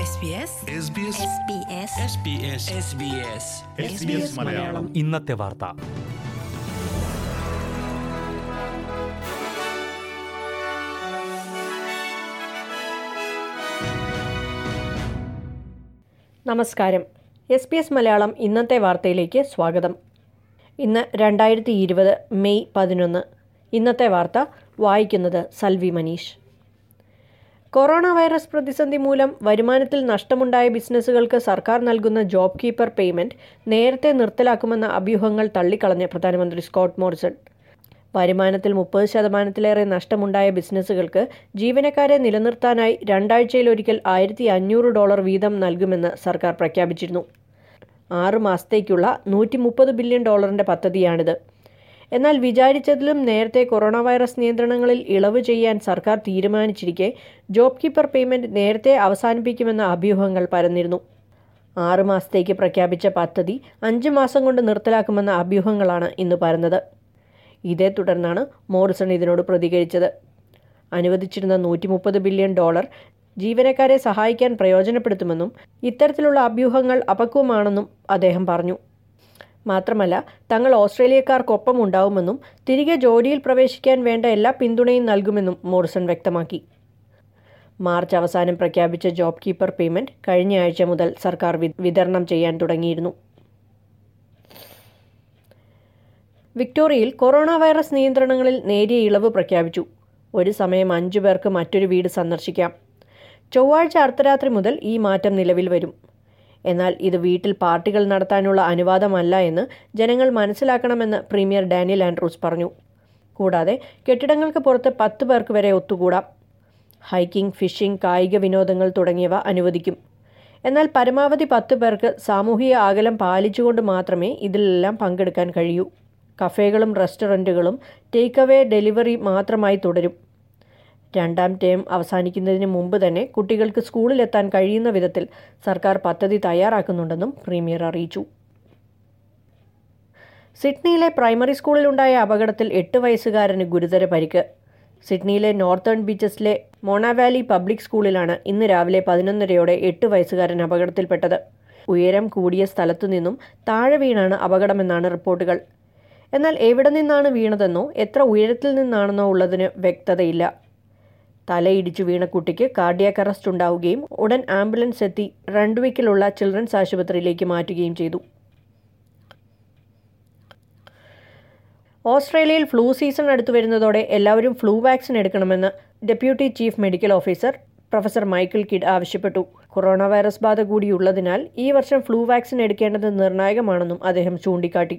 SBS SBS SBS Malayalam. ഇന്നത്തെ വാർത്ത. നമസ്കാരം. എസ് പി എസ് മലയാളം ഇന്നത്തെ വാർത്തയിലേക്ക് സ്വാഗതം. ഇന്ന് രണ്ടായിരത്തി ഇരുപത് മെയ് പതിനൊന്ന്. ഇന്നത്തെ വാർത്ത വായിക്കുന്നത് സൽവി മനീഷ്. കൊറോണ വൈറസ് പ്രതിസന്ധി മൂലം വരുമാനത്തിൽ നഷ്ടമുണ്ടായ ബിസിനസ്സുകൾക്ക് സർക്കാർ നൽകുന്ന ജോബ് കീപ്പർ പേയ്മെന്റ് നേരത്തെ നിർത്തലാക്കുമെന്ന അഭ്യൂഹങ്ങൾ തള്ളിക്കളഞ്ഞ പ്രധാനമന്ത്രി സ്കോട്ട് മോറിസൺ. വരുമാനത്തിൽ മുപ്പത് ശതമാനത്തിലേറെ നഷ്ടമുണ്ടായ ബിസിനസ്സുകൾക്ക് ജീവനക്കാരെ നിലനിർത്താനായി രണ്ടാഴ്ചയിലൊരിക്കൽ ആയിരത്തി അഞ്ഞൂറ് ഡോളർ വീതം നൽകുമെന്ന് സർക്കാർ പ്രഖ്യാപിച്ചിരുന്നു. ആറ് മാസത്തേക്കുള്ള നൂറ്റി മുപ്പത് ബില്യൺ ഡോളറിന്റെ പദ്ധതിയാണിത്. എന്നാൽ വിചാരിച്ചതിലും നേരത്തെ കൊറോണ വൈറസ് നിയന്ത്രണങ്ങളിൽ ഇളവ് ചെയ്യാൻ സർക്കാർ തീരുമാനിച്ചിരിക്കെ ജോബ് കീപ്പർ പേയ്മെന്റ് നേരത്തെ അവസാനിപ്പിക്കുമെന്ന അഭ്യൂഹങ്ങൾ പരന്നിരുന്നു. ആറു മാസത്തേക്ക് പ്രഖ്യാപിച്ച പദ്ധതി അഞ്ച് മാസം കൊണ്ട് നിർത്തലാക്കുമെന്ന അഭ്യൂഹങ്ങളാണ് ഇന്ന് പരന്നത്. ഇതേ തുടർന്നാണ് മോറിസൺ ഇതിനോട് പ്രതികരിച്ചത്. അനുവദിച്ചിരുന്ന നൂറ്റി മുപ്പത് ബില്യൺ ഡോളർ ജീവനക്കാരെ സഹായിക്കാൻ പ്രയോജനപ്പെടുത്തുമെന്നും ഇത്തരത്തിലുള്ള അഭ്യൂഹങ്ങൾ അപക്വമാണെന്നും അദ്ദേഹം പറഞ്ഞു. മാത്രമല്ല തങ്ങൾ ഓസ്ട്രേലിയക്കാർക്കൊപ്പം ഉണ്ടാവുമെന്നും തിരികെ ജോലിയിൽ പ്രവേശിക്കാൻ വേണ്ട എല്ലാ പിന്തുണയും നൽകുമെന്നും മോറിസൺ വ്യക്തമാക്കി. മാർച്ച് അവസാനം പ്രഖ്യാപിച്ച ജോബ് കീപ്പർ പേയ്മെന്റ് കഴിഞ്ഞ ആഴ്ച മുതൽ സർക്കാർ വിതരണം ചെയ്യാൻ തുടങ്ങിയിരുന്നു. വിക്ടോറിയയിൽ കൊറോണ വൈറസ് നിയന്ത്രണങ്ങളിൽ നേരിയ ഇളവ് പ്രഖ്യാപിച്ചു. ഒരു സമയം അഞ്ചു പേർക്ക് മറ്റൊരു വീട് സന്ദർശിക്കാം. ചൊവ്വാഴ്ച അർദ്ധരാത്രി മുതൽ ഈ മാറ്റം നിലവിൽ വരും. എന്നാൽ ഇത് വീട്ടിൽ പാർട്ടികൾ നടത്താനുള്ള അനുവാദമല്ല എന്ന് ജനങ്ങൾ മനസ്സിലാക്കണമെന്ന് പ്രീമിയർ ഡാനിയൽ ആൻഡ്രൂസ് പറഞ്ഞു. കൂടാതെ കെട്ടിടങ്ങൾക്ക് പുറത്ത് പത്ത് പേർക്ക് വരെ ഒത്തുകൂടാം. ഹൈക്കിംഗ് ഫിഷിംഗ് കായിക വിനോദങ്ങൾ തുടങ്ങിയവ അനുവദിക്കും. എന്നാൽ പരമാവധി പത്ത് പേർക്ക് സാമൂഹിക അകലം പാലിച്ചുകൊണ്ട് മാത്രമേ ഇതിലെല്ലാം പങ്കെടുക്കാൻ കഴിയൂ. കഫേകളും റെസ്റ്റോറന്റുകളും ടേക്ക് അവേ ഡെലിവറി മാത്രമായി തുടരും. രണ്ടാം ടേം അവസാനിക്കുന്നതിന് മുമ്പ് തന്നെ കുട്ടികൾക്ക് സ്കൂളിലെത്താൻ കഴിയുന്ന വിധത്തിൽ സർക്കാർ പദ്ധതി തയ്യാറാക്കുന്നുണ്ടെന്നും പ്രീമിയർ അറിയിച്ചു. സിഡ്നിയിലെ പ്രൈമറി സ്കൂളിലുണ്ടായ അപകടത്തിൽ എട്ട് വയസ്സുകാരന് ഗുരുതര പരിക്ക്. സിഡ്നിയിലെ നോർത്തേൺ ബീച്ചസിലെ മോണാവാലി പബ്ലിക് സ്കൂളിലാണ് ഇന്ന് രാവിലെ പതിനൊന്നരയോടെ എട്ട് വയസ്സുകാരൻ അപകടത്തിൽപ്പെട്ടത്. ഉയരം കൂടിയ സ്ഥലത്തു നിന്നും താഴെ വീണാണ് അപകടമെന്നാണ് റിപ്പോർട്ടുകൾ. എന്നാൽ എവിടെ നിന്നാണ് വീണതെന്നോ എത്ര ഉയരത്തിൽ നിന്നാണെന്നോ ഉള്ളതിന് വ്യക്തതയില്ല. തലയിടിച്ചു വീണ കുട്ടിക്ക് കാർഡിയാക് അറസ്റ്റ് ഉണ്ടാവുകയും ഉടൻ ആംബുലൻസ് എത്തി റൺഡ്വിക്കിലുള്ള ചിൽഡ്രൻസ് ആശുപത്രിയിലേക്ക് മാറ്റുകയും ചെയ്തു. ഓസ്ട്രേലിയയിൽ ഫ്ലൂ സീസൺ അടുത്തു വരുന്നതോടെ എല്ലാവരും ഫ്ലൂ വാക്സിൻ എടുക്കണമെന്ന് deputy chief medical officer professor Michael Kidd ആവശ്യപ്പെട്ടു. കൊറോണ വൈറസ് ബാധ കൂടിയുള്ളതിനാൽ ഈ വർഷം ഫ്ലൂ വാക്സിൻ എടുക്കേണ്ടത് നിർണായകമാണെന്നും അദ്ദേഹം ചൂണ്ടിക്കാട്ടി.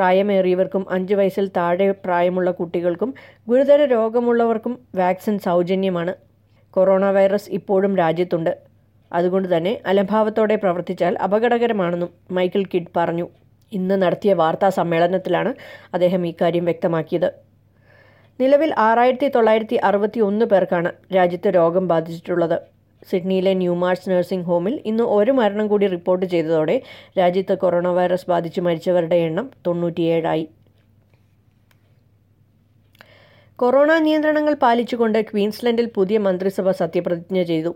പ്രായമേറിയവർക്കും അഞ്ച് വയസ്സിൽ താഴെ പ്രായമുള്ള കുട്ടികൾക്കും ഗുരുതര രോഗമുള്ളവർക്കും വാക്സിൻ സൗജന്യമാണ്. കൊറോണ വൈറസ് ഇപ്പോഴും രാജ്യത്തുണ്ട്. അതുകൊണ്ട് തന്നെ അലംഭാവത്തോടെ പ്രവർത്തിച്ചാൽ അപകടകരമാണെന്നും മൈക്കിൾ കിഡ് പറഞ്ഞു. ഇന്ന് നടത്തിയ വാർത്താ സമ്മേളനത്തിലാണ് അദ്ദേഹം ഇക്കാര്യം വ്യക്തമാക്കിയത്. നിലവിൽ ആറായിരത്തി തൊള്ളായിരത്തി അറുപത്തി ഒന്ന് പേർക്കാണ് രാജ്യത്ത് രോഗം ബാധിച്ചിട്ടുള്ളത്. സിഡ്നിയിലെ ന്യൂമാർച്ച് നഴ്സിംഗ് ഹോമിൽ ഇന്ന് ഒരു മരണം കൂടി റിപ്പോർട്ട് ചെയ്തതോടെ രാജ്യത്ത് കൊറോണ വൈറസ് ബാധിച്ച് മരിച്ചവരുടെ എണ്ണം തൊണ്ണൂറ്റിയേഴായി. കൊറോണ നിയന്ത്രണങ്ങൾ പാലിച്ചുകൊണ്ട് ക്വീൻസ്ലൻഡിൽ പുതിയ മന്ത്രിസഭ സത്യപ്രതിജ്ഞ ചെയ്തു.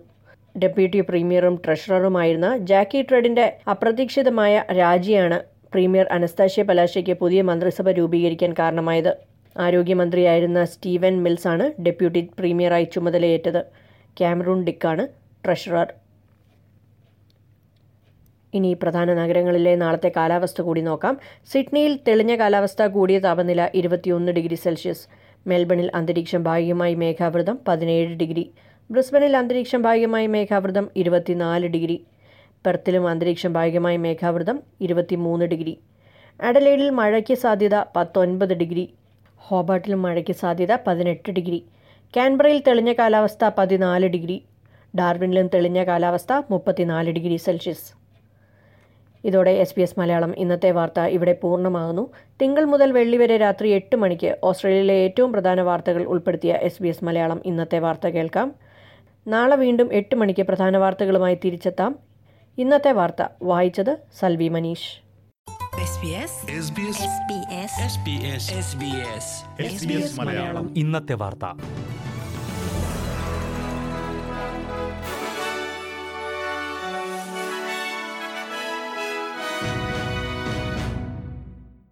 ഡെപ്യൂട്ടി പ്രീമിയറും ട്രഷററുമായിരുന്ന ജാക്കി ട്രെഡിന്റെ അപ്രതീക്ഷിതമായ രാജിയാണ് പ്രീമിയർ അനസ്താഷ്യ പലാശയ്ക്ക് പുതിയ മന്ത്രിസഭ രൂപീകരിക്കാൻ കാരണമായത്. ആരോഗ്യമന്ത്രിയായിരുന്ന സ്റ്റീവൻ മിൽസാണ് ഡെപ്യൂട്ടി പ്രീമിയറായി ചുമതലയേറ്റത്. ക്യാമറൂൺ ഡിക്കാണ് ട്രഷറർ. ഇനി പ്രധാന നഗരങ്ങളിലെ നാളത്തെ കാലാവസ്ഥ കൂടി നോക്കാം. സിഡ്നിയിൽ തെളിഞ്ഞ കാലാവസ്ഥ കൂടിയ താപനില ഇരുപത്തിയൊന്ന് ഡിഗ്രി സെൽഷ്യസ്. മെൽബണിൽ അന്തരീക്ഷം ഭാഗികമായി മേഘാവൃതം പതിനേഴ് ഡിഗ്രി. ബ്രിസ്ബണിൽ അന്തരീക്ഷം ഭാഗികമായി മേഘാവൃതം ഇരുപത്തിനാല് ഡിഗ്രി. പെർത്തിലും അന്തരീക്ഷം ഭാഗികമായി മേഘാവൃതം ഇരുപത്തിമൂന്ന് ഡിഗ്രി. അഡലേഡിൽ മഴയ്ക്ക് സാധ്യത പത്തൊൻപത് ഡിഗ്രി. ഹോബാട്ടിലും മഴയ്ക്ക് സാധ്യത പതിനെട്ട് ഡിഗ്രി. കാൻബറയിൽ തെളിഞ്ഞ കാലാവസ്ഥ പതിനാല് ഡിഗ്രി ഡാർവിനിലും തെളിഞ്ഞ കാലാവസ്ഥ മുപ്പത്തിനാല് ഡിഗ്രി സെൽഷ്യസ്. ഇതോടെ എസ് പി എസ് മലയാളം ഇന്നത്തെ വാർത്ത ഇവിടെ പൂർണമാകുന്നു. തിങ്കൾ മുതൽ വെള്ളി വരെ രാത്രി എട്ട് മണിക്ക് ഓസ്ട്രേലിയയിലെ ഏറ്റവും പ്രധാന വാർത്തകൾ ഉൾപ്പെടുത്തിയ എസ് ബി എസ് മലയാളം ഇന്നത്തെ വാർത്ത കേൾക്കാം. നാളെ വീണ്ടും എട്ട് മണിക്ക് പ്രധാന വാർത്തകളുമായി തിരിച്ചെത്താം. ഇന്നത്തെ വാർത്ത വായിച്ചത് Salvi Manish. SBS SBS SBS SBS Malayalam. ഇന്നത്തെ വാർത്ത.